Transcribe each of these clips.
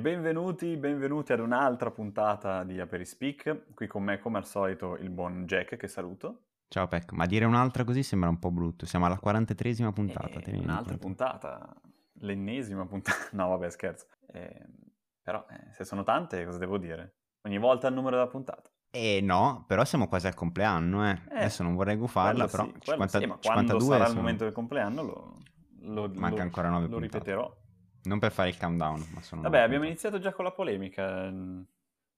Benvenuti, benvenuti ad un'altra puntata di Aperispeak. Qui con me, come al solito, il buon Jack, che saluto. Ciao Peck, ma dire un'altra così sembra un po' brutto. Siamo alla 43esima puntata. Eh, un'altra puntata, l'ennesima puntata. No, vabbè, scherzo. Eh, però, eh, se sono tante, cosa devo dire? Ogni volta il numero della puntata. Eh no, però siamo quasi al compleanno, eh. eh Adesso non vorrei gufarla, però sì, 50, sì, ma 52 sarà sono... il momento del compleanno lo, lo, Manca lo, ancora 9 lo ripeterò. Non per fare il countdown, ma sono... Vabbè, abbiamo iniziato già con la polemica.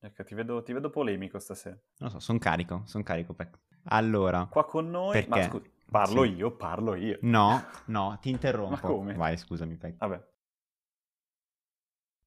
Ecco, ti vedo, ti vedo polemico stasera. Non so, sono carico, sono carico. Peck. Allora... Qua con noi... Perché? Ma scusi, parlo sì. io, parlo io. No, no, ti interrompo. ma come? Vai, scusami, Peck. Vabbè.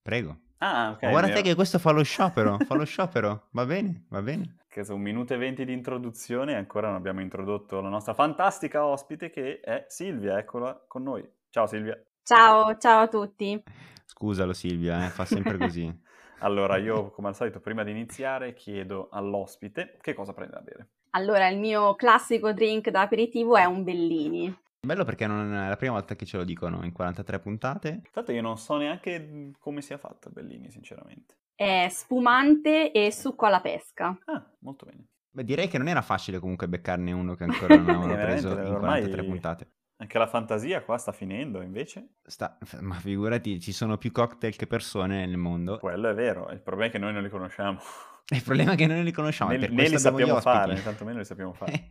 Prego. Ah, ok. guarda te che questo fa lo sciopero, fa lo sciopero. Va bene, va bene. Che sono un minuto e venti di introduzione e ancora non abbiamo introdotto la nostra fantastica ospite che è Silvia, eccola con noi. Ciao Silvia. Ciao, ciao a tutti. Scusalo Silvia, eh, fa sempre così. allora, io come al solito prima di iniziare chiedo all'ospite che cosa prende da bere. Allora, il mio classico drink da aperitivo è un Bellini. Bello perché non è la prima volta che ce lo dicono in 43 puntate. Tanto io non so neanche come sia fatto il Bellini, sinceramente. È spumante e succo alla pesca. Ah, molto bene. Beh, direi che non era facile comunque beccarne uno che ancora non avevano preso in 43 puntate. Anche la fantasia qua sta finendo, invece. Sta... Ma figurati, ci sono più cocktail che persone nel mondo. Quello è vero, il problema è che noi non li conosciamo. Il problema è che noi non li conosciamo. Ne, ne li sappiamo fare, tanto meno li sappiamo fare.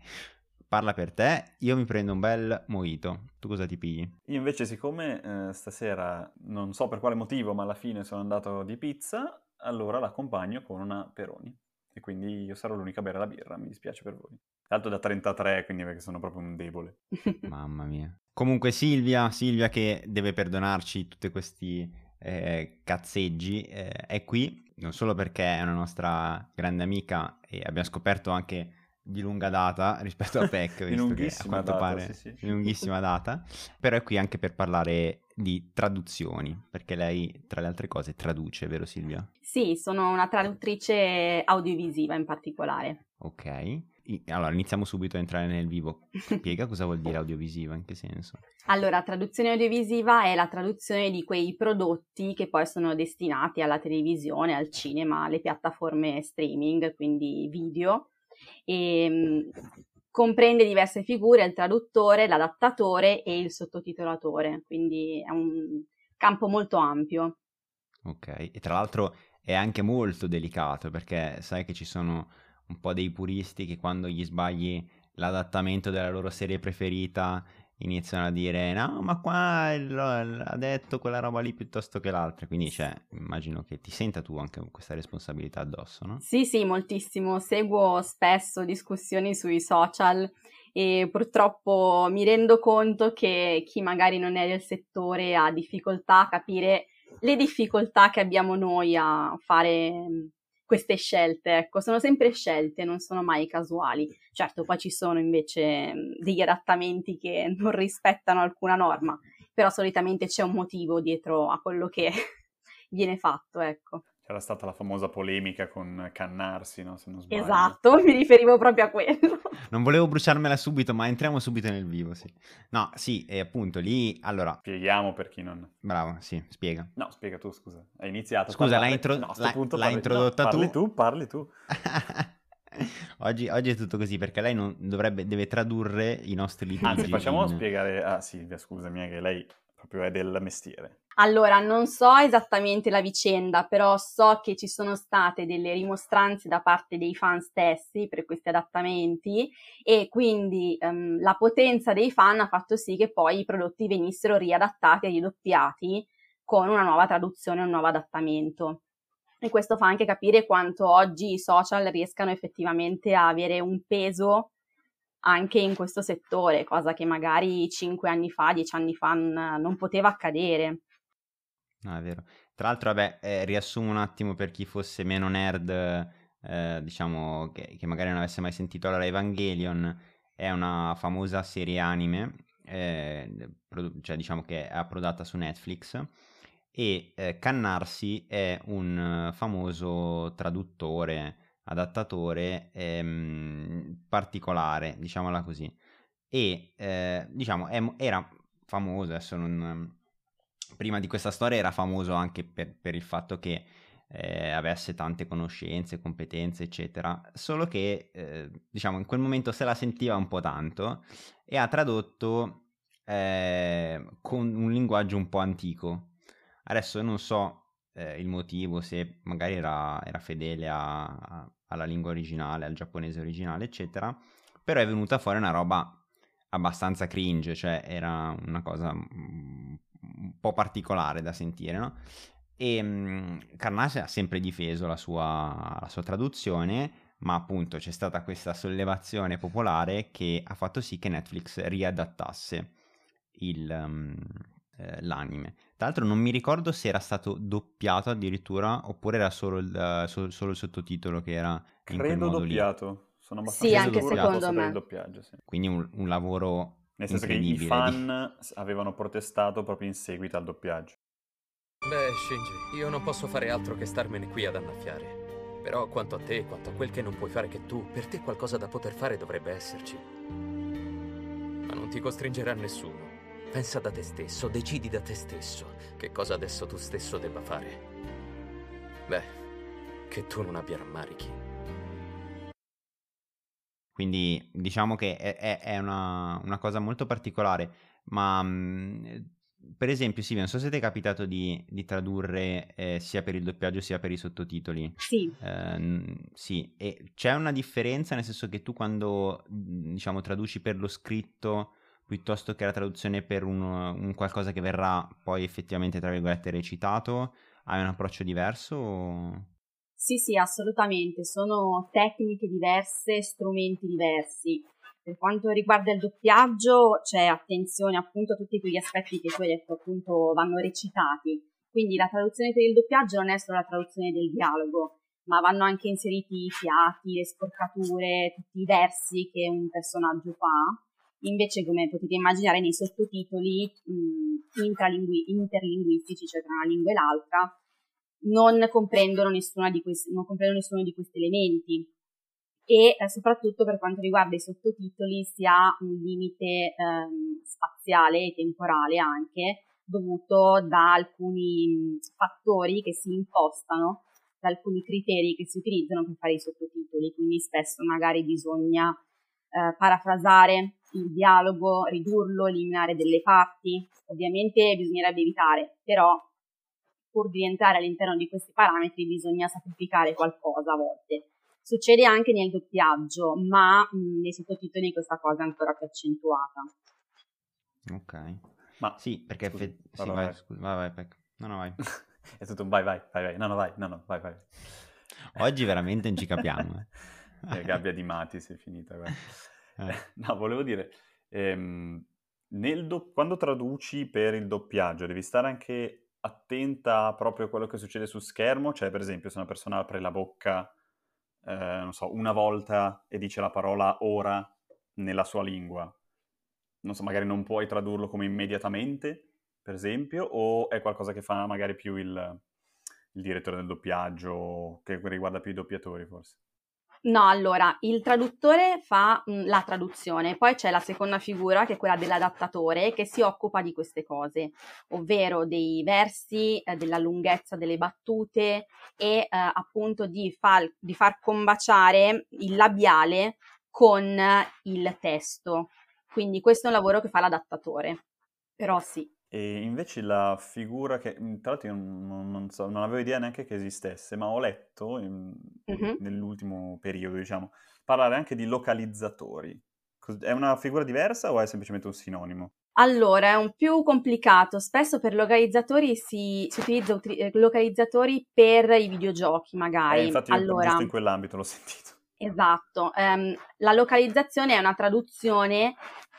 Parla per te, io mi prendo un bel mojito. Tu cosa ti pigli? Io invece, siccome eh, stasera non so per quale motivo, ma alla fine sono andato di pizza, allora l'accompagno con una Peroni. E quindi io sarò l'unica a bere la birra, mi dispiace per voi. L'altro da 33, quindi perché sono proprio un debole. Mamma mia. Comunque Silvia, Silvia che deve perdonarci tutti questi eh, cazzeggi, eh, è qui non solo perché è una nostra grande amica e abbiamo scoperto anche di lunga data rispetto a Peck, visto che a quanto data, pare sì, sì. di lunghissima data, però è qui anche per parlare di traduzioni, perché lei tra le altre cose traduce, vero Silvia? Sì, sono una traduttrice audiovisiva in particolare. Ok, allora iniziamo subito a entrare nel vivo. Spiega cosa vuol dire audiovisiva, in che senso? Allora, traduzione audiovisiva è la traduzione di quei prodotti che poi sono destinati alla televisione, al cinema, alle piattaforme streaming, quindi video e mh, comprende diverse figure, il traduttore, l'adattatore e il sottotitolatore, quindi è un campo molto ampio. Ok, e tra l'altro è anche molto delicato perché sai che ci sono un po' dei puristi che quando gli sbagli l'adattamento della loro serie preferita iniziano a dire no ma qua ha detto quella roba lì piuttosto che l'altra quindi cioè, immagino che ti senta tu anche questa responsabilità addosso no? Sì sì moltissimo seguo spesso discussioni sui social e purtroppo mi rendo conto che chi magari non è del settore ha difficoltà a capire le difficoltà che abbiamo noi a fare queste scelte, ecco, sono sempre scelte, non sono mai casuali. Certo, poi ci sono invece degli adattamenti che non rispettano alcuna norma, però solitamente c'è un motivo dietro a quello che viene fatto, ecco. C'era stata la famosa polemica con Cannarsi, no? Se non sbaglio. Esatto, mi riferivo proprio a quello. Non volevo bruciarmela subito, ma entriamo subito nel vivo, sì. No, sì, e appunto lì, allora... Spieghiamo per chi non... Bravo, sì, spiega. No, spiega tu, scusa. Hai iniziato Scusa, l'hai, intro... no, l'hai, punto l'hai introdotta no, tu? Parli tu, parli tu. oggi, oggi, è tutto così, perché lei non dovrebbe, deve tradurre i nostri libri. Anzi, facciamo in... spiegare a Silvia, scusami, che lei proprio è del mestiere. Allora, non so esattamente la vicenda, però so che ci sono state delle rimostranze da parte dei fan stessi per questi adattamenti e quindi um, la potenza dei fan ha fatto sì che poi i prodotti venissero riadattati e ridoppiati con una nuova traduzione, un nuovo adattamento. E questo fa anche capire quanto oggi i social riescano effettivamente a avere un peso anche in questo settore, cosa che magari cinque anni fa, dieci anni fa non, non poteva accadere. No, è vero. Tra l'altro, vabbè, eh, riassumo un attimo per chi fosse meno nerd, eh, diciamo, che, che, magari non avesse mai sentito. Allora, Evangelion è una famosa serie anime, eh, produ- cioè diciamo che è approdata su Netflix, e eh, Cannarsi è un famoso traduttore, adattatore ehm, particolare, diciamola così. E, eh, diciamo, è, era famoso, adesso non prima di questa storia era famoso anche per, per il fatto che eh, avesse tante conoscenze, competenze, eccetera, solo che eh, diciamo in quel momento se la sentiva un po' tanto e ha tradotto eh, con un linguaggio un po' antico. Adesso non so eh, il motivo, se magari era, era fedele a, a, alla lingua originale, al giapponese originale, eccetera, però è venuta fuori una roba abbastanza cringe, cioè era una cosa un po' particolare da sentire, no? E um, Carnage ha sempre difeso la sua, la sua traduzione, ma appunto c'è stata questa sollevazione popolare che ha fatto sì che Netflix riadattasse il, um, eh, l'anime. Tra l'altro non mi ricordo se era stato doppiato addirittura oppure era solo il, uh, so, solo il sottotitolo che era in Credo doppiato. Lì. Sono abbastanza sì, anche secondo me. doppiaggio, sì. Quindi un, un lavoro Nel senso che i fan di... avevano protestato proprio in seguito al doppiaggio. Beh, Shinji, io non posso fare altro che starmene qui ad annaffiare. Però quanto a te, quanto a quel che non puoi fare che tu, per te qualcosa da poter fare dovrebbe esserci. Ma non ti costringerà nessuno. Pensa da te stesso, decidi da te stesso che cosa adesso tu stesso debba fare. Beh, che tu non abbia rammarichi. Quindi diciamo che è, è una, una, cosa molto particolare, ma mh, per esempio, Silvia, non so se ti è capitato di, di tradurre eh, sia per il doppiaggio sia per i sottotitoli. Sì. Eh, sì, e c'è una differenza nel senso che tu quando diciamo traduci per lo scritto piuttosto che la traduzione per un, un, qualcosa che verrà poi effettivamente, tra virgolette, recitato? Hai un approccio diverso? O... Sì, sì, assolutamente. Sono tecniche diverse, strumenti diversi. Per quanto riguarda il doppiaggio, c'è attenzione appunto a tutti quegli aspetti che tu hai detto appunto vanno recitati. Quindi la traduzione per il doppiaggio non è solo la traduzione del dialogo, ma vanno anche inseriti i fiati, le sporcature, tutti i versi che un personaggio fa Invece, come potete immaginare, nei sottotitoli mh, interlinguistici, cioè tra una lingua e l'altra, non comprendono, di questi, non comprendono nessuno di questi elementi. E eh, soprattutto per quanto riguarda i sottotitoli si ha un limite ehm, spaziale e temporale anche, dovuto da alcuni fattori che si impostano, da alcuni criteri che si utilizzano per fare i sottotitoli, quindi spesso magari bisogna eh, parafrasare il dialogo, ridurlo, eliminare delle parti. Ovviamente bisognerebbe evitare, però pur di entrare all'interno di questi parametri bisogna sacrificare qualcosa a volte. Succede anche nel doppiaggio, ma mh, nei sottotitoli questa cosa è ancora più accentuata. Ok. Ma sì, perché scusa, fe... sì, vai, vai, scusa, vai, vai, Pec. No, no, vai. è tutto un vai, vai, vai, vai. No, no, vai, no, no, vai, vai. Oggi veramente non ci capiamo. Eh. La gabbia di Mati si è finita, guarda. Eh. No, volevo dire, ehm, do- quando traduci per il doppiaggio devi stare anche attenta proprio a quello che succede su schermo, cioè per esempio se una persona apre la bocca, eh, non so, una volta e dice la parola ora nella sua lingua, non so, magari non puoi tradurlo come immediatamente, per esempio, o è qualcosa che fa magari più il, il direttore del doppiaggio, che riguarda più i doppiatori forse? No, allora, il traduttore fa mh, la traduzione, poi c'è la seconda figura che è quella dell'adattatore che si occupa di queste cose, ovvero dei versi, eh, della lunghezza delle battute e eh, appunto di, far, di far combaciare il labiale con il testo. Quindi questo è un lavoro che fa l'adattatore. Però sì, e invece la figura che, mhmm, tra l'altro io non, non, so, non avevo idea neanche che esistesse, ma ho letto in, mm-hmm. nell'ultimo periodo, diciamo, parlare anche di localizzatori. È una figura diversa o è semplicemente un sinonimo? Allora, è un più complicato. Spesso per localizzatori si, si utilizza utri- eh, localizzatori per i videogiochi, magari. Eh, infatti, allora, giusto in quell'ambito l'ho sentito. Esatto. Um, la localizzazione è una traduzione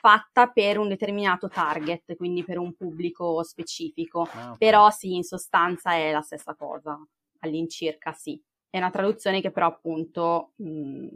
fatta per un determinato target, quindi per un pubblico specifico. Ah, okay. Però sì, in sostanza è la stessa cosa, all'incirca sì. È una traduzione che però appunto mh,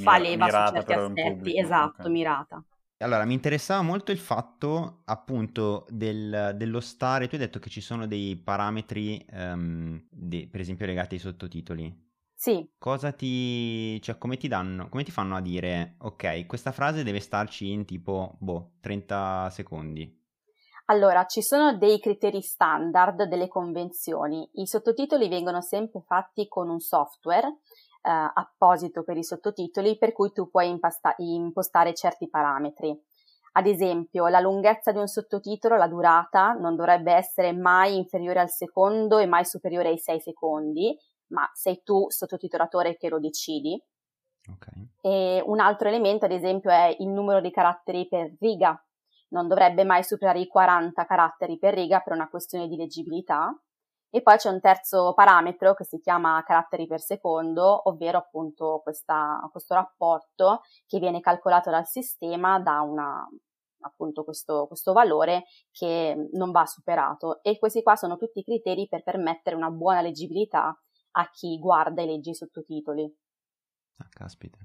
fa leva su certi aspetti, esatto, okay. mirata. Allora, mi interessava molto il fatto appunto del, dello stare, tu hai detto che ci sono dei parametri, um, de, per esempio legati ai sottotitoli. Sì. Cosa ti... cioè come ti danno, come ti fanno a dire, ok, questa frase deve starci in tipo, boh, 30 secondi? Allora, ci sono dei criteri standard delle convenzioni. I sottotitoli vengono sempre fatti con un software eh, apposito per i sottotitoli per cui tu puoi impasta- impostare certi parametri. Ad esempio, la lunghezza di un sottotitolo, la durata, non dovrebbe essere mai inferiore al secondo e mai superiore ai 6 secondi, ma sei tu, sottotitolatore, che lo decidi. Okay. E un altro elemento, ad esempio, è il numero di caratteri per riga. Non dovrebbe mai superare i 40 caratteri per riga per una questione di leggibilità. E poi c'è un terzo parametro che si chiama caratteri per secondo, ovvero appunto questa, questo rapporto che viene calcolato dal sistema da una, appunto questo, questo, valore che non va superato e questi qua sono tutti i criteri per permettere una buona leggibilità a chi guarda e legge i sottotitoli. Ah, caspita.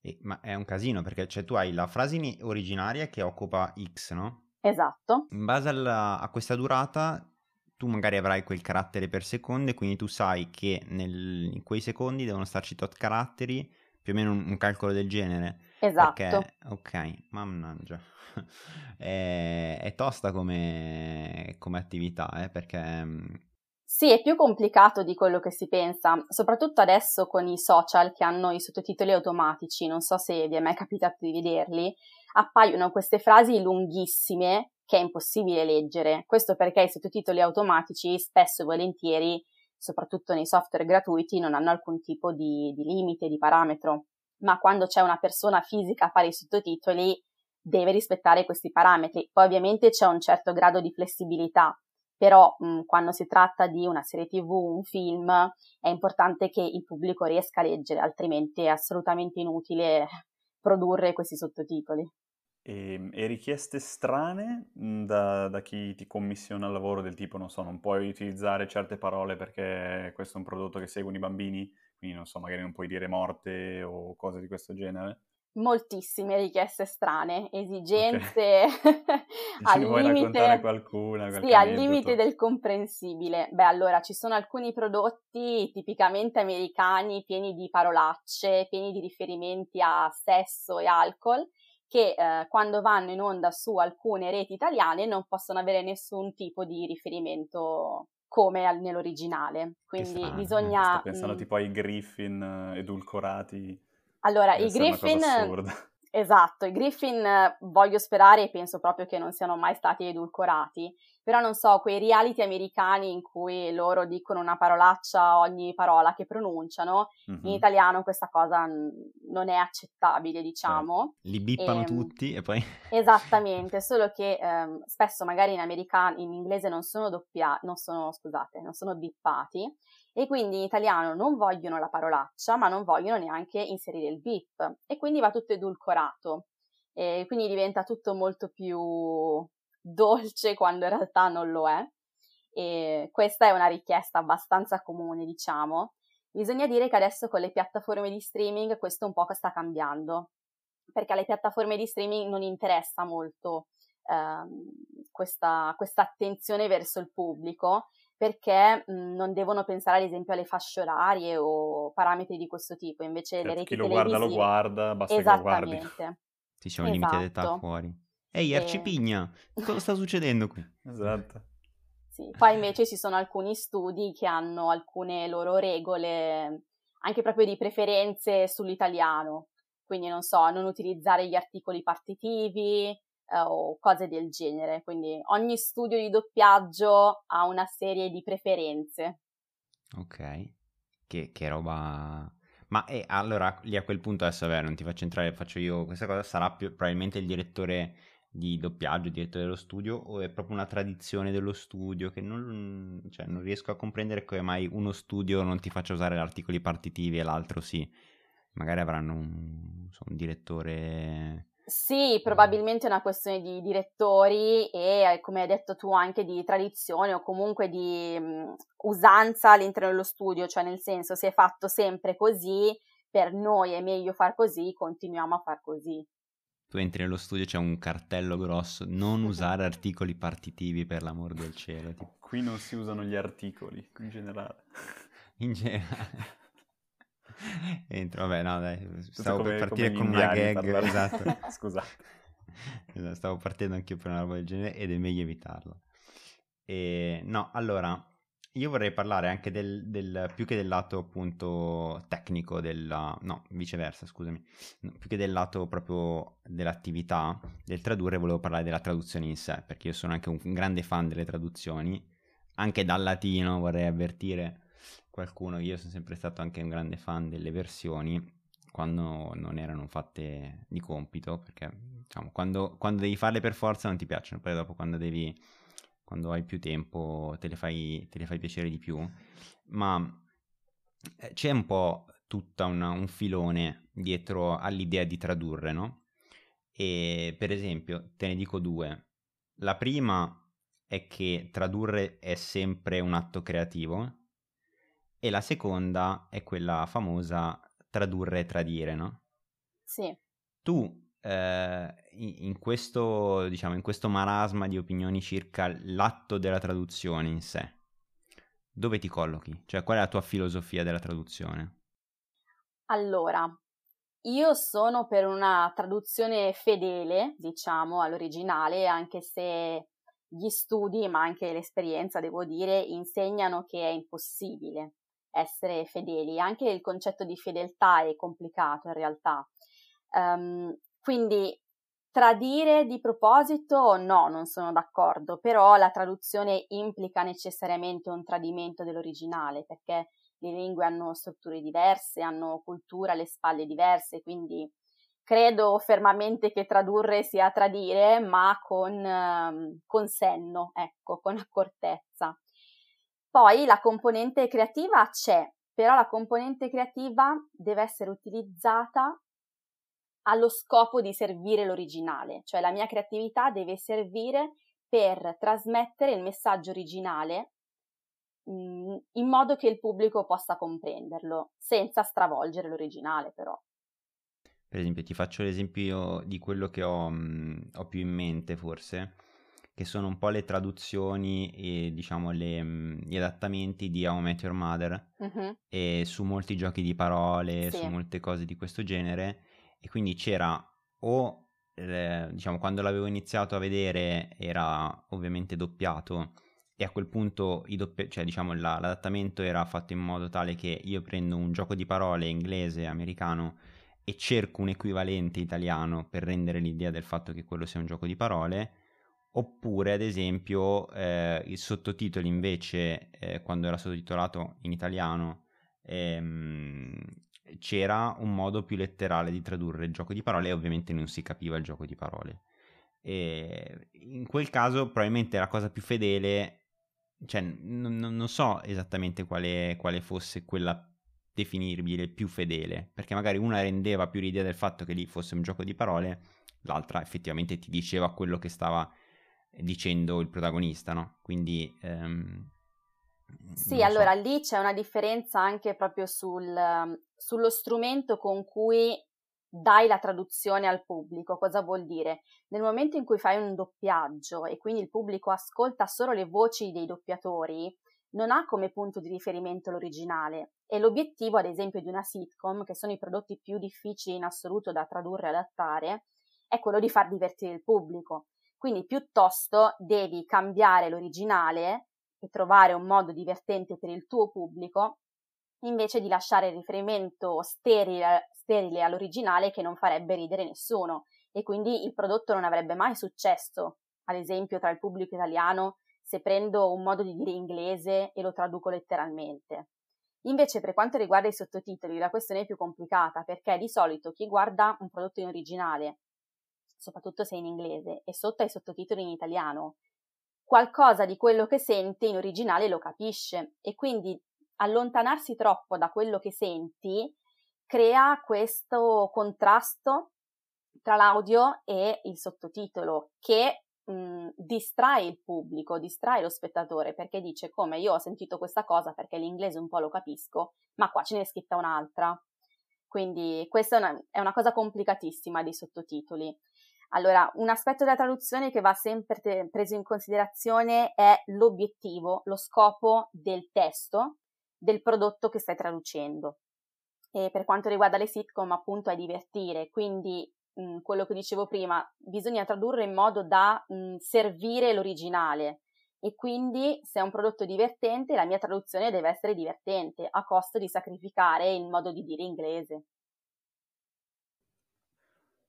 E, ma è un casino perché cioè, tu hai la frase originaria che occupa X, no? Esatto. In base alla, a questa durata tu magari avrai quel carattere per secondo e quindi tu sai che nel, in quei secondi devono starci tot caratteri, più o meno un, un calcolo del genere. Esatto. Perché, ok, mannaggia. è, è, tosta come, come attività, eh, perché... Sì, è più complicato di quello che si pensa, soprattutto adesso con i social che hanno i sottotitoli automatici, non so se vi è mai capitato di vederli, appaiono queste frasi lunghissime che è impossibile leggere. Questo perché i sottotitoli automatici spesso e volentieri, soprattutto nei software gratuiti, non hanno alcun tipo di, di limite, di parametro. Ma quando c'è una persona fisica a fare i sottotitoli, deve rispettare questi parametri. Poi ovviamente c'è un certo grado di flessibilità, però mh, quando si tratta di una serie tv, un film, è importante che il pubblico riesca a leggere, altrimenti è assolutamente inutile produrre questi sottotitoli. E, ehm, e richieste strane da, da, chi ti commissiona il lavoro del tipo, non so, non puoi utilizzare certe parole perché questo è un prodotto che seguono i bambini, quindi non so, magari non puoi dire morte o cose di questo genere? Moltissime richieste strane, esigenze okay. al limite... qualcuna? Sì, al limite del comprensibile. Beh, allora, ci sono alcuni prodotti tipicamente americani pieni di parolacce, pieni di riferimenti a sesso e alcol, che eh, quando vanno in onda su alcune reti italiane non possono avere nessun tipo di riferimento come al, nell'originale. Quindi strano, bisogna... Sto pensando mh... tipo ai Griffin eh, edulcorati. Allora, i Griffin... Esatto, i Griffin voglio sperare e penso proprio che non siano mai stati edulcorati, però non so, quei reality americani in cui loro dicono una parolaccia ogni parola che pronunciano, mm-hmm. in italiano questa cosa non è accettabile, diciamo. Cioè, li bippano e, ehm, tutti e poi... Esattamente, solo che ehm, spesso magari in, american- in inglese non sono doppiati, non sono, scusate, non sono bippati e quindi in italiano non vogliono la parolaccia, ma non vogliono neanche inserire il beep e quindi va tutto edulcorato. E quindi diventa tutto molto più dolce quando in realtà non lo è. E questa è una richiesta abbastanza comune, diciamo. Bisogna dire che adesso con le piattaforme di streaming questo un po' sta cambiando, perché alle piattaforme di streaming non interessa molto ehm, questa, questa attenzione verso il pubblico perché mh, non devono pensare ad esempio alle fasce orarie o parametri di questo tipo, invece certo, le reti chi lo guarda lo guarda, basta che lo guardi. Sì, c'è un esatto. limite d'età fuori. Ehi, Arcipigna, e... cosa sta succedendo qui? esatto. Sì, poi invece ci sono alcuni studi che hanno alcune loro regole, anche proprio di preferenze sull'italiano, quindi non so, non utilizzare gli articoli partitivi, eh, o cose del genere. Quindi ogni studio di doppiaggio ha una serie di preferenze. Ok, che, che roba... Ma eh, allora lì a quel punto adesso vabbè non ti faccio entrare, faccio io questa cosa, sarà più, probabilmente il direttore di doppiaggio, il direttore dello studio o è proprio una tradizione dello studio che non, cioè, non riesco a comprendere come mai uno studio non ti faccia usare articoli partitivi e l'altro sì. Magari avranno un, so, un direttore sì, probabilmente è una questione di direttori e, come hai detto tu, anche di tradizione o comunque di um, usanza all'interno dello studio, cioè nel senso si è fatto sempre così, per noi è meglio far così, continuiamo a far così. Tu entri nello studio, c'è un cartello grosso, non usare articoli partitivi per l'amor del cielo. Tipo. Qui non si usano gli articoli, in generale. in generale. Entro, vabbè, no, dai, stavo come, per partire con una gag, esatto. Scusa. Esatto, stavo partendo anch'io per una roba del genere ed è meglio evitarlo. E, no, allora, io vorrei parlare anche del, del, più che del lato appunto tecnico della, no, viceversa, scusami, no, più che del lato proprio dell'attività del tradurre, volevo parlare della traduzione in sé, perché io sono anche un, un grande fan delle traduzioni, anche dal latino vorrei avvertire qualcuno, io sono sempre stato anche un grande fan delle versioni quando non erano fatte di compito, perché diciamo, quando, quando devi farle per forza non ti piacciono, poi dopo quando devi, quando hai più tempo te le fai, te le fai piacere di più, ma eh, c'è un po' tutta una, un filone dietro all'idea di tradurre, no? E per esempio, te ne dico due. La prima è che tradurre è sempre un atto creativo e la seconda è quella famosa tradurre e tradire, no? Sì. Tu eh, in, questo, diciamo, in questo marasma di opinioni circa l'atto della traduzione in sé, dove ti collochi? Cioè, qual è la tua filosofia della traduzione? Allora, io sono per una traduzione fedele, diciamo, all'originale, anche se gli studi, ma anche l'esperienza, devo dire, insegnano che è impossibile essere fedeli. Anche il concetto di fedeltà è complicato in realtà. Um, quindi tradire di proposito no, non sono d'accordo, però la traduzione implica necessariamente un tradimento dell'originale perché le lingue hanno strutture diverse, hanno cultura alle spalle diverse, quindi credo fermamente che tradurre sia tradire, ma con, um, con senno, ecco, con accortezza. Poi la componente creativa c'è, però la componente creativa deve essere utilizzata allo scopo di servire l'originale, cioè la mia creatività deve servire per trasmettere il messaggio originale mm, in modo che il pubblico possa comprenderlo, senza stravolgere l'originale però. Per esempio, ti faccio l'esempio di quello che ho, mh, mm, ho più in mente forse, che sono un po' le traduzioni e diciamo le, gli adattamenti di How I Met Your Mother uh-huh. e su molti giochi di parole, sì. su molte cose di questo genere e quindi c'era o eh, diciamo quando l'avevo iniziato a vedere era ovviamente doppiato e a quel punto doppi- cioè, diciamo, la, l'adattamento era fatto in modo tale che io prendo un gioco di parole inglese, americano e cerco un equivalente italiano per rendere l'idea del fatto che quello sia un gioco di parole oppure ad esempio eh, i sottotitoli invece eh, quando era sottotitolato in italiano ehm, c'era un modo più letterale di tradurre il gioco di parole e ovviamente non si capiva il gioco di parole. E in quel caso probabilmente la cosa più fedele cioè n- n- non so esattamente quale, quale fosse quella definibile più fedele perché magari una rendeva più l'idea del fatto che lì fosse un gioco di parole l'altra effettivamente ti diceva quello che stava dicendo il protagonista, no? Quindi... Ehm, sì, allora so. lì c'è una differenza anche proprio sul, sullo strumento con cui dai la traduzione al pubblico. Cosa vuol dire? Nel momento in cui fai un doppiaggio e quindi il pubblico ascolta solo le voci dei doppiatori, non ha come punto di riferimento l'originale e l'obiettivo, ad esempio, di una sitcom, che sono i prodotti più difficili in assoluto da tradurre e adattare, è quello di far divertire il pubblico. Quindi piuttosto devi cambiare l'originale e trovare un modo divertente per il tuo pubblico invece di lasciare il riferimento sterile, sterile all'originale che non farebbe ridere nessuno e quindi il prodotto non avrebbe mai successo, ad esempio tra il pubblico italiano, se prendo un modo di dire inglese e lo traduco letteralmente. Invece per quanto riguarda i sottotitoli la questione è più complicata perché di solito chi guarda un prodotto in originale soprattutto se in inglese, e sotto ai sottotitoli in italiano, qualcosa di quello che sente in originale lo capisce e quindi allontanarsi troppo da quello che senti crea questo contrasto tra l'audio e il sottotitolo che mh, distrae il pubblico, distrae lo spettatore perché dice come io ho sentito questa cosa perché l'inglese un po' lo capisco, ma qua ce n'è scritta un'altra. Quindi questa è una, è una cosa complicatissima dei sottotitoli. Allora, un aspetto della traduzione che va sempre te- preso in considerazione è l'obiettivo, lo scopo del testo, del prodotto che stai traducendo. E per quanto riguarda le sitcom, appunto, è divertire, quindi mh, quello che dicevo prima, bisogna tradurre in modo da mh, servire l'originale e quindi se è un prodotto divertente la mia traduzione deve essere divertente a costo di sacrificare il modo di dire inglese.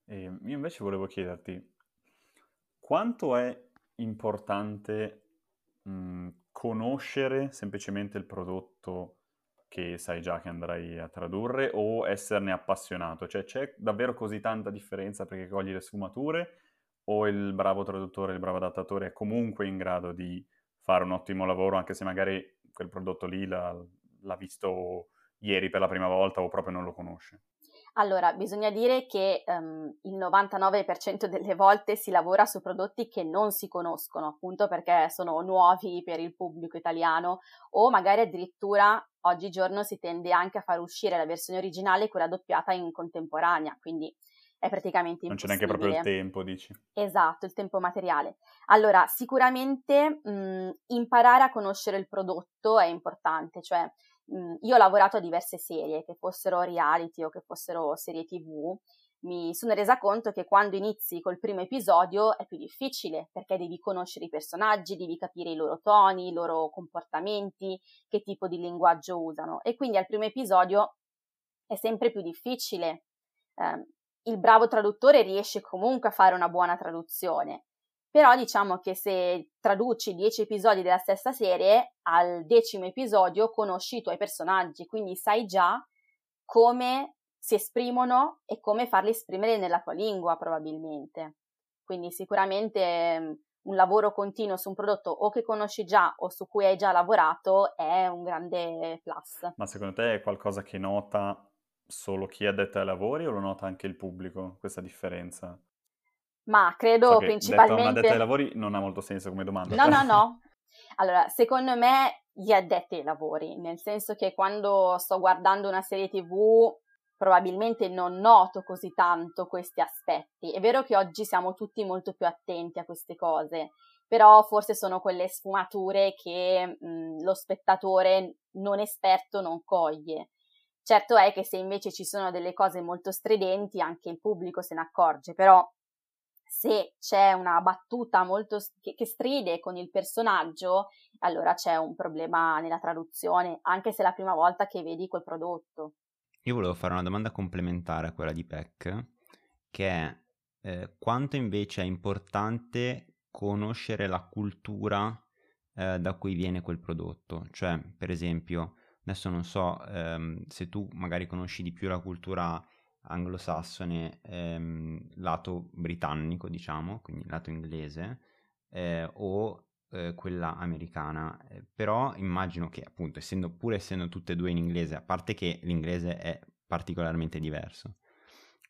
E io invece volevo chiederti quanto è importante mh, conoscere semplicemente il prodotto che sai già che andrai a tradurre o esserne appassionato? Cioè c'è davvero così tanta differenza perché cogli le sfumature o il bravo traduttore, il bravo adattatore è comunque in grado di fare un ottimo lavoro anche se magari quel prodotto lì l'ha, l'ha visto ieri per la prima volta o proprio non lo conosce? Allora, bisogna dire che um, il 99% delle volte si lavora su prodotti che non si conoscono, appunto perché sono nuovi per il pubblico italiano o magari addirittura oggigiorno si tende anche a far uscire la versione originale e quella doppiata in contemporanea, quindi è praticamente impossibile. Non c'è neanche proprio il tempo, dici. Esatto, il tempo materiale. Allora, sicuramente mh, imparare a conoscere il prodotto è importante, cioè mh, io ho lavorato a diverse serie, che fossero reality o che fossero serie tv, mi sono resa conto che quando inizi col primo episodio è più difficile perché devi conoscere i personaggi, devi capire i loro toni, i loro comportamenti, che tipo di linguaggio usano e quindi al primo episodio è sempre più difficile. Eh, il bravo traduttore riesce comunque a fare una buona traduzione, però diciamo che se traduci dieci episodi della stessa serie, al decimo episodio conosci i tuoi personaggi, quindi sai già come si esprimono e come farli esprimere nella tua lingua probabilmente. Quindi sicuramente mm, un lavoro continuo su un prodotto o che conosci già o su cui hai già lavorato è un grande plus. Ma secondo te è qualcosa che nota solo chi è addetto ai lavori o lo nota anche il pubblico, questa differenza? Ma credo so principalmente... Detto ai lavori non ha molto senso come domanda. No, no, no. Allora, secondo me gli addetti ai lavori, nel senso che quando sto guardando una serie tv probabilmente non noto così tanto questi aspetti. È vero che oggi siamo tutti molto più attenti a queste cose, però forse sono quelle sfumature che mh, lo spettatore non esperto non coglie. Certo è che se invece ci sono delle cose molto stridenti, anche il pubblico se ne accorge, però se c'è una battuta molto che, che stride con il personaggio, allora c'è un problema nella traduzione, anche se è la prima volta che vedi quel prodotto. Io volevo fare una domanda complementare a quella di Peck, che è eh, quanto invece è importante conoscere la cultura eh, da cui viene quel prodotto. Cioè, per esempio, adesso non so ehm, se tu magari conosci di più la cultura anglosassone ehm, lato britannico, diciamo, quindi lato inglese, eh, o eh, quella americana. Eh, però immagino che, appunto, essendo, pur essendo tutte e due in inglese, a parte che l'inglese è particolarmente diverso,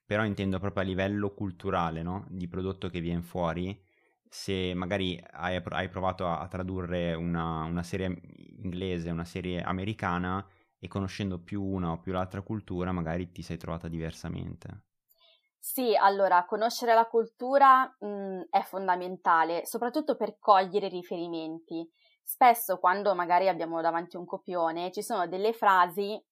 però intendo proprio a livello culturale, no? Di prodotto che viene fuori, se magari hai, provato a, a tradurre una, una serie inglese, una serie americana, e conoscendo più una o più l'altra cultura magari ti sei trovata diversamente. Sì, allora, conoscere la cultura mh, mm, è fondamentale, soprattutto per cogliere riferimenti. Spesso quando magari abbiamo davanti un copione ci sono delle frasi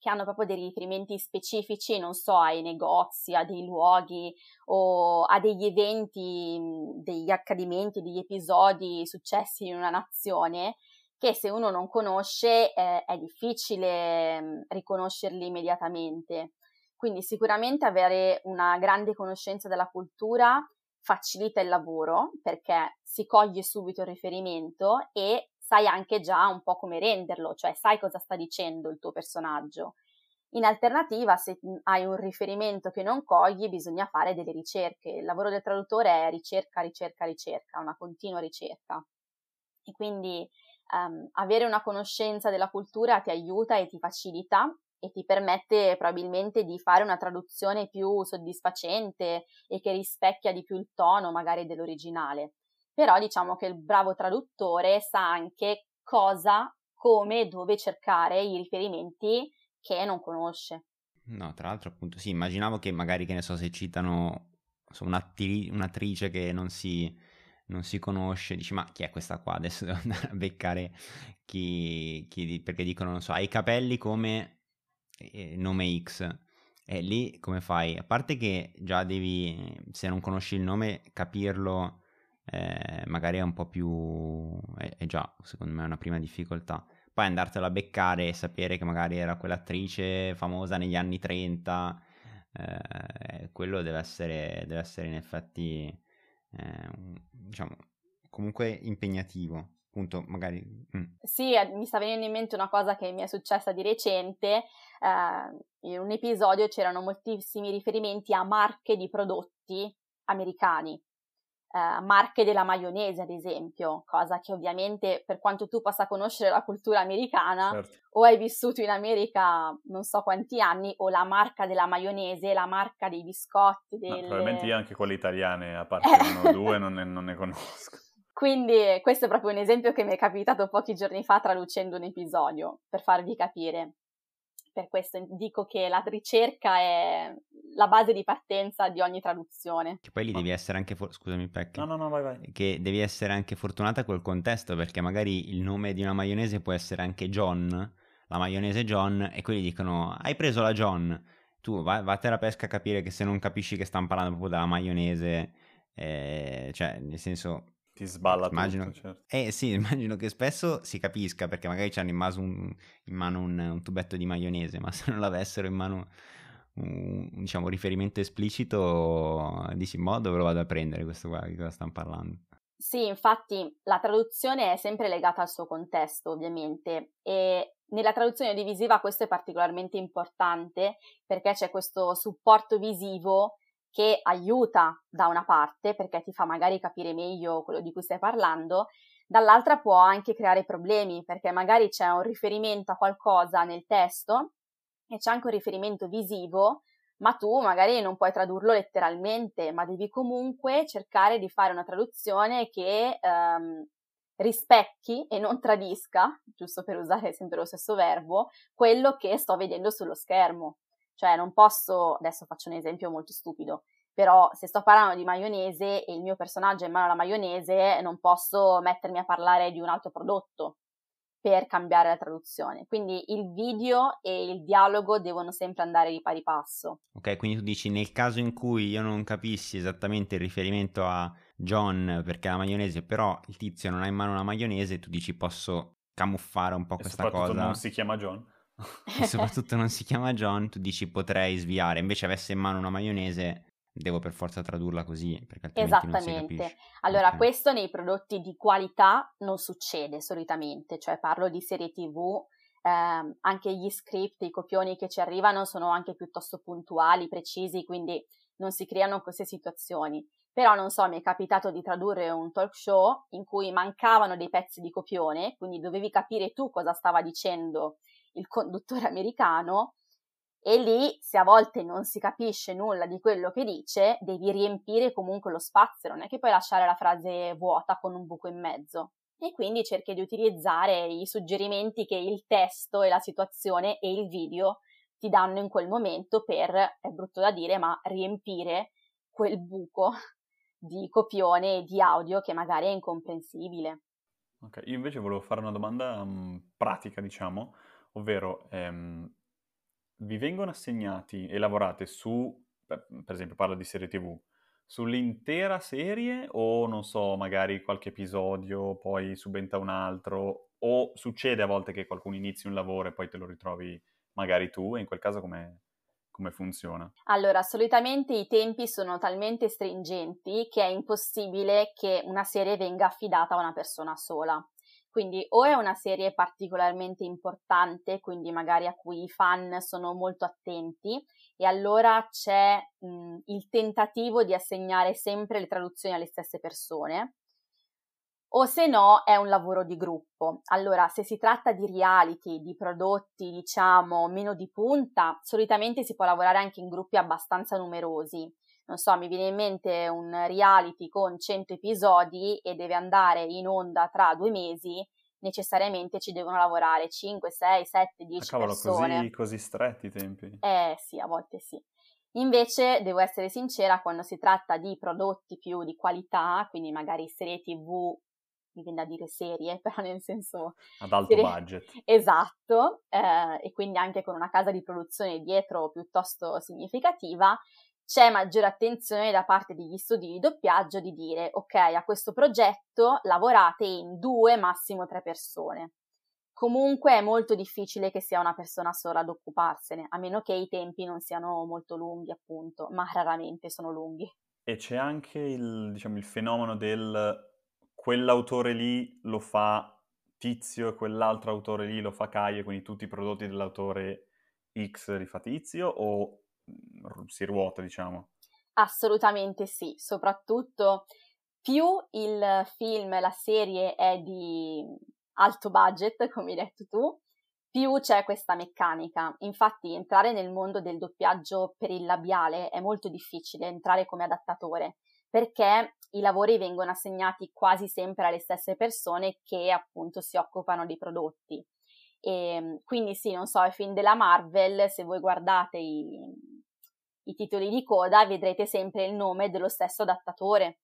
che hanno proprio dei riferimenti specifici, non so, ai negozi, a dei luoghi o a degli eventi, mm, degli accadimenti, degli episodi successi in una nazione che se uno non conosce eh, è difficile mh, riconoscerli immediatamente. Quindi sicuramente avere una grande conoscenza della cultura facilita il lavoro perché si coglie subito il riferimento e sai anche già un po' come renderlo, cioè sai cosa sta dicendo il tuo personaggio. In alternativa, se hai un riferimento che non cogli, bisogna fare delle ricerche. Il lavoro del traduttore è ricerca, ricerca, ricerca, una continua ricerca. E quindi um, avere una conoscenza della cultura ti aiuta e ti facilita e ti permette probabilmente di fare una traduzione più soddisfacente e che rispecchia di più il tono magari dell'originale. Però diciamo che il bravo traduttore sa anche cosa, come e dove cercare i riferimenti che non conosce. No, tra l'altro appunto sì, immaginavo che magari, che ne so, se citano so, un'attri- un'attrice che non si non si conosce, dici ma chi è questa qua? Adesso devo andare a beccare chi, chi perché dicono, non so, ha i capelli come eh, nome X. E lì come fai? A parte che già devi, se non conosci il nome, capirlo eh, magari è un po' più... È, è, già, secondo me, una prima difficoltà. Poi andartelo a beccare e sapere che magari era quell'attrice famosa negli anni 30, eh, quello deve essere, deve essere in effetti, eh, diciamo, comunque impegnativo. Appunto, magari... Mm. Sì, eh, mi sta venendo in mente una cosa che mi è successa di recente. Eh, in un episodio c'erano moltissimi riferimenti a marche di prodotti americani eh, marche della maionese, ad esempio, cosa che ovviamente per quanto tu possa conoscere la cultura americana, certo. o hai vissuto in America non so quanti anni, o la marca della maionese, la marca dei biscotti. Delle... No, probabilmente io anche quelle italiane, a parte uno o due, non ne, non ne conosco. Quindi questo è proprio un esempio che mi è capitato pochi giorni fa traducendo un episodio, per farvi capire per questo dico che la ricerca è la base di partenza di ogni traduzione. Che poi lì devi essere anche, for- scusami Peck, no no no vai vai, che devi essere anche fortunata col contesto perché magari il nome di una maionese può essere anche John, la maionese John e quelli dicono hai preso la John, tu va- vattene a pesca a capire che se non capisci che stanno parlando proprio della maionese, eh, cioè nel senso ti sballa immagino, tutto, certo. Eh sì, immagino che spesso si capisca perché magari hanno in, un, in mano un, un, tubetto di maionese, ma se non l'avessero in mano un diciamo, riferimento esplicito, dici, mo dove lo vado a prendere questo qua, di cosa stanno parlando? Sì, infatti la traduzione è sempre legata al suo contesto, ovviamente, e nella traduzione divisiva questo è particolarmente importante perché c'è questo supporto visivo che aiuta da una parte perché ti fa magari capire meglio quello di cui stai parlando, dall'altra può anche creare problemi perché magari c'è un riferimento a qualcosa nel testo e c'è anche un riferimento visivo, ma tu magari non puoi tradurlo letteralmente, ma devi comunque cercare di fare una traduzione che ehm, rispecchi e non tradisca, giusto per usare sempre lo stesso verbo, quello che sto vedendo sullo schermo. Cioè non posso, adesso faccio un esempio molto stupido, però se sto parlando di maionese e il mio personaggio è in mano alla maionese, non posso mettermi a parlare di un altro prodotto per cambiare la traduzione. Quindi il video e il dialogo devono sempre andare di pari passo. Ok, quindi tu dici nel caso in cui io non capissi esattamente il riferimento a John perché è la maionese, però il tizio non ha in mano la maionese, tu dici posso camuffare un po' e questa cosa. non si chiama John e soprattutto non si chiama John, tu dici potrei sviare, invece avesse in mano una maionese devo per forza tradurla così perché altrimenti Esattamente. allora okay. questo nei prodotti di qualità non succede solitamente, cioè parlo di serie tv, ehm, anche gli script, i copioni che ci arrivano sono anche piuttosto puntuali, precisi, quindi non si creano queste situazioni. Però non so, mi è capitato di tradurre un talk show in cui mancavano dei pezzi di copione, quindi dovevi capire tu cosa stava dicendo il conduttore americano e lì se a volte non si capisce nulla di quello che dice, devi riempire comunque lo spazio, non è che puoi lasciare la frase vuota con un buco in mezzo. E quindi cerchi di utilizzare i suggerimenti che il testo e la situazione e il video ti danno in quel momento per, è brutto da dire, ma riempire quel buco di copione e di audio che magari è incomprensibile. Ok, io invece volevo fare una domanda um, pratica, diciamo, ovvero ehm, vi vengono assegnati e lavorate su, per, esempio parlo di serie tv, sull'intera serie o non so, magari qualche episodio, poi subentra un altro, o succede a volte che qualcuno inizi un lavoro e poi te lo ritrovi magari tu, e in quel caso come, come funziona? Allora, solitamente i tempi sono talmente stringenti che è impossibile che una serie venga affidata a una persona sola. Quindi o è una serie particolarmente importante, quindi magari a cui i fan sono molto attenti, e allora c'è mh, il tentativo di assegnare sempre le traduzioni alle stesse persone, o se no è un lavoro di gruppo. Allora, se si tratta di reality, di prodotti, diciamo, meno di punta, solitamente si può lavorare anche in gruppi abbastanza numerosi non so, mi viene in mente un reality con 100 episodi e deve andare in onda tra due mesi, necessariamente ci devono lavorare 5, 6, 7, 10 ah, cavolo, persone. Così, così stretti i tempi? Eh sì, a volte sì. Invece, devo essere sincera, quando si tratta di prodotti più di qualità, quindi magari serie tv mi viene da dire serie, però nel senso... Ad alto serie... budget. Esatto, eh, e quindi anche con una casa di produzione dietro piuttosto significativa, c'è maggiore attenzione da parte degli studi di doppiaggio di dire ok, a questo progetto lavorate in due, massimo tre persone. Comunque è molto difficile che sia una persona sola ad occuparsene, a meno che i tempi non siano molto lunghi, appunto, ma raramente sono lunghi. E c'è anche il, diciamo, il fenomeno del quell'autore lì lo fa Tizio e quell'altro autore lì lo fa Caio, quindi tutti i prodotti dell'autore X li fa Tizio o si ruota, diciamo? Assolutamente sì, soprattutto più il film, la serie è di alto budget, come hai detto tu, più c'è questa meccanica. Infatti entrare nel mondo del doppiaggio per il labiale è molto difficile, entrare come adattatore, perché i lavori vengono assegnati quasi sempre alle stesse persone che appunto si occupano dei prodotti. E, ehm, quindi sì, non so, i film della Marvel, se voi guardate i, i titoli di coda vedrete sempre il nome dello stesso adattatore.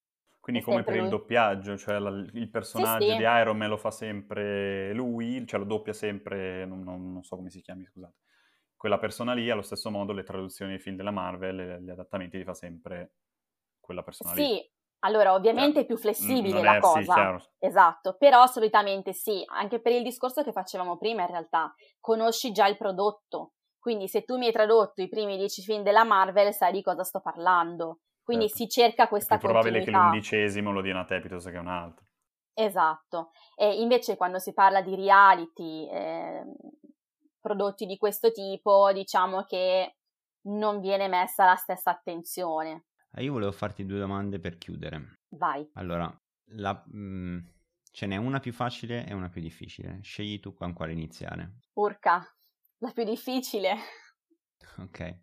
Quindi come per lui. il doppiaggio, cioè la, il personaggio sì, sì. di Iron Man lo fa sempre lui, cioè lo doppia sempre, non, non, non, so come si chiami, scusate. Quella persona lì, allo stesso modo, le traduzioni dei film della Marvel, gli adattamenti li fa sempre quella persona sì, lì. Sì, allora ovviamente è più flessibile la è, cosa. Esatto, però solitamente sì, anche per il discorso che facevamo prima in realtà, conosci già il prodotto. Quindi se tu mi hai tradotto i primi dieci film della Marvel, sai di cosa sto parlando. Quindi certo. si cerca questa è più probabile che l'undicesimo lo dia una te piuttosto che un altro. Esatto. E invece quando si parla di reality, eh, prodotti di questo tipo, diciamo che non viene messa la stessa attenzione. Eh, io volevo farti due domande per chiudere. Vai. Allora, la, mh, mm, ce n'è una più facile e una più difficile. Scegli tu con quale iniziare. Urca, la più difficile. Ok.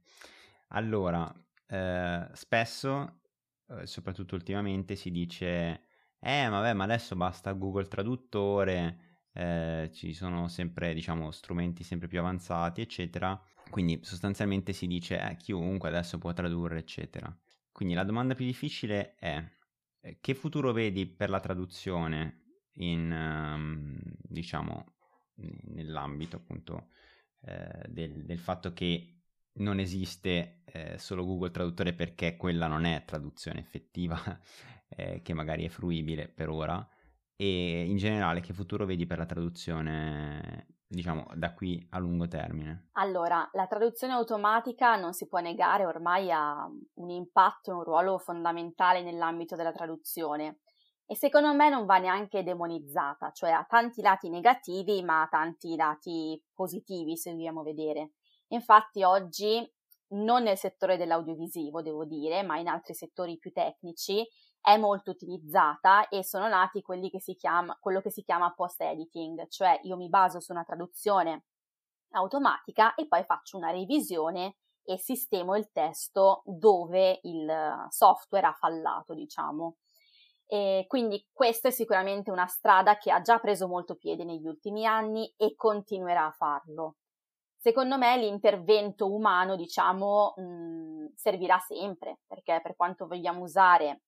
Allora, eh, spesso, eh, soprattutto ultimamente, si dice, eh, vabbè, ma adesso basta Google Traduttore, eh, ci sono sempre, diciamo, strumenti sempre più avanzati, eccetera. Quindi sostanzialmente si dice, eh, chiunque adesso può tradurre, eccetera. Quindi la domanda più difficile è eh, che futuro vedi per la traduzione in, um, diciamo, nell'ambito appunto eh, del, del, fatto che non esiste eh, solo Google Traduttore perché quella non è traduzione effettiva, eh, che magari è fruibile per ora, e in generale che futuro vedi per la traduzione diciamo, da qui a lungo termine? Allora, la traduzione automatica non si può negare, ormai ha un impatto e un ruolo fondamentale nell'ambito della traduzione e secondo me non va neanche demonizzata, cioè ha tanti lati negativi ma ha tanti lati positivi se vogliamo vedere. Infatti oggi non nel settore dell'audiovisivo, devo dire, ma in altri settori più tecnici, è molto utilizzata e sono nati quelli che si chiama, quello che si chiama post-editing, cioè io mi baso su una traduzione automatica e poi faccio una revisione e sistemo il testo dove il software ha fallato, diciamo. E quindi questa è sicuramente una strada che ha già preso molto piede negli ultimi anni e continuerà a farlo. Secondo me l'intervento umano, diciamo, mh, servirà sempre, perché per quanto vogliamo usare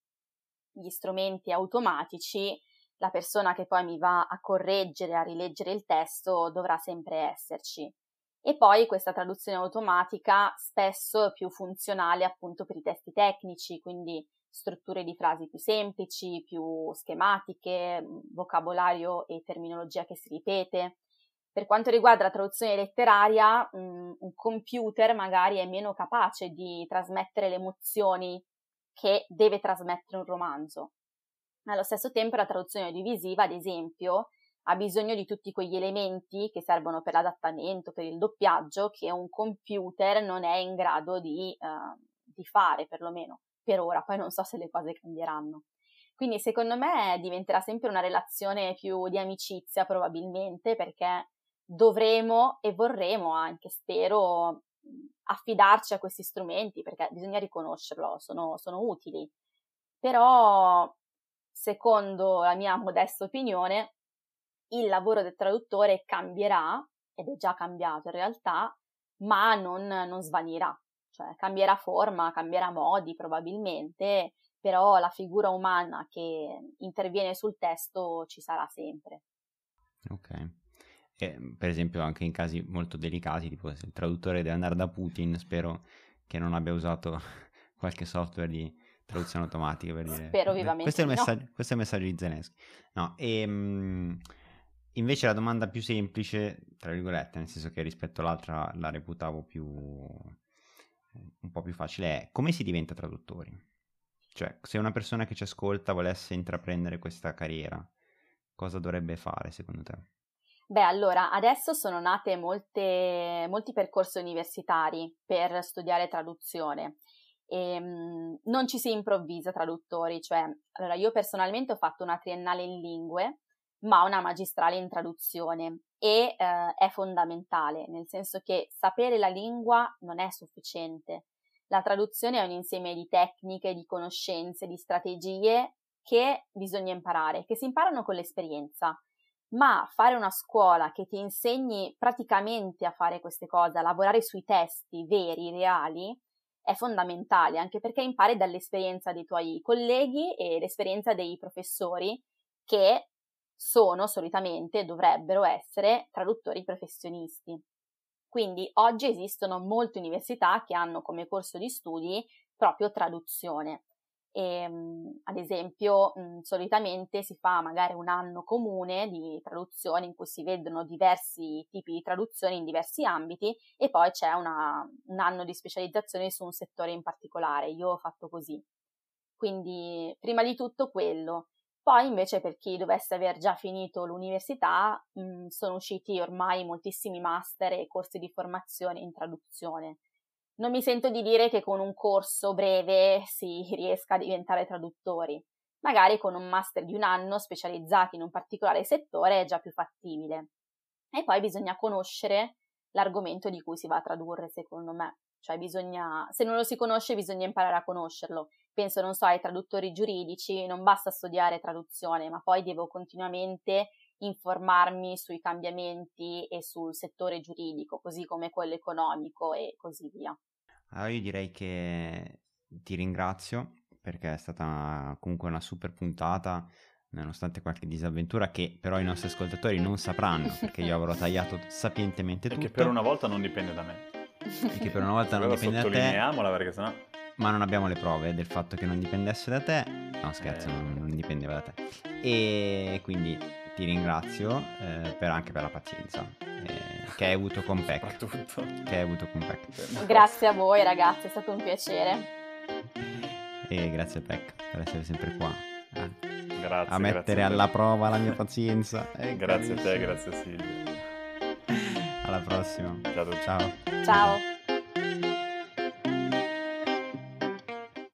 gli strumenti automatici, la persona che poi mi va a correggere, a rileggere il testo dovrà sempre esserci. E poi questa traduzione automatica spesso è più funzionale appunto per i testi tecnici, quindi strutture di frasi più semplici, più schematiche, vocabolario e terminologia che si ripete. Per quanto riguarda la traduzione letteraria, un computer magari è meno capace di trasmettere le emozioni che deve trasmettere un romanzo. Allo stesso tempo la traduzione audiovisiva, ad esempio, ha bisogno di tutti quegli elementi che servono per l'adattamento, per il doppiaggio, che un computer non è in grado di, uh, di fare, perlomeno per ora, poi non so se le cose cambieranno. Quindi secondo me diventerà sempre una relazione più di amicizia probabilmente perché dovremo e vorremo anche, spero, affidarci a questi strumenti perché bisogna riconoscerlo, sono, sono utili. Però, secondo la mia modesta opinione, il lavoro del traduttore cambierà, ed è già cambiato in realtà, ma non, non svanirà, cioè cambierà forma, cambierà modi probabilmente, però la figura umana che interviene sul testo ci sarà sempre. Ok. E, per esempio anche in casi molto delicati, tipo se il traduttore deve andare da Putin, spero che non abbia usato qualche software di traduzione automatica per dire... Spero vivamente questo è il messaggio, no. questo è il messaggio di Zelensky. No, e, mh, invece la domanda più semplice, tra virgolette, nel senso che rispetto all'altra la reputavo più un po' più facile, è come si diventa traduttori? Cioè, se una persona che ci ascolta volesse intraprendere questa carriera, cosa dovrebbe fare secondo te? Beh, allora, adesso sono nate molte, molti percorsi universitari per studiare traduzione. E, mh, non ci si improvvisa traduttori, cioè, allora io personalmente ho fatto una triennale in lingue, ma una magistrale in traduzione e eh, è fondamentale, nel senso che sapere la lingua non è sufficiente. La traduzione è un insieme di tecniche, di conoscenze, di strategie che bisogna imparare, che si imparano con l'esperienza. Ma fare una scuola che ti insegni praticamente a fare queste cose, a lavorare sui testi veri, reali, è fondamentale, anche perché impari dall'esperienza dei tuoi colleghi e l'esperienza dei professori che sono solitamente, dovrebbero essere, traduttori professionisti. Quindi oggi esistono molte università che hanno come corso di studi proprio traduzione. E, ehm, ad esempio, mh, solitamente si fa magari un anno comune di traduzione in cui si vedono diversi tipi di traduzioni in diversi ambiti e poi c'è una, un anno di specializzazione su un settore in particolare. Io ho fatto così. Quindi, prima di tutto quello. Poi invece per chi dovesse aver già finito l'università mh, sono usciti ormai moltissimi master e corsi di formazione in traduzione. Non mi sento di dire che con un corso breve si riesca a diventare traduttori. Magari con un master di un anno specializzati in un particolare settore è già più fattibile. E poi bisogna conoscere l'argomento di cui si va a tradurre, secondo me. Cioè bisogna, se non lo si conosce bisogna imparare a conoscerlo. Penso, non so, ai traduttori giuridici, non basta studiare traduzione, ma poi devo continuamente informarmi sui cambiamenti e sul settore giuridico, così come quello economico e così via. Allora io direi che ti ringrazio perché è stata comunque una super puntata, nonostante qualche disavventura che però i nostri ascoltatori non sapranno perché io avrò tagliato sapientemente tutto. Perché per una volta non dipende da me. E che per una volta non dipende da te. Sottolineiamola perché sennò... Ma non abbiamo le prove del fatto che non dipendesse da te. No, scherzo, Eh. non, non dipendeva da te. E quindi ti ringrazio eh, per- anche per la pazienza eh, che hai avuto con Peck. Soprattutto. Che hai avuto con Peck. Grazie a voi ragazzi, è stato un piacere. E grazie Peck per essere sempre qua. eh, Grazie. a mettere grazie alla te. prova la mia pazienza. Eh, Grazie a te, carissimo. grazie a Silvia. Alla prossima. Ciao a tutti. Ciao. Ciao.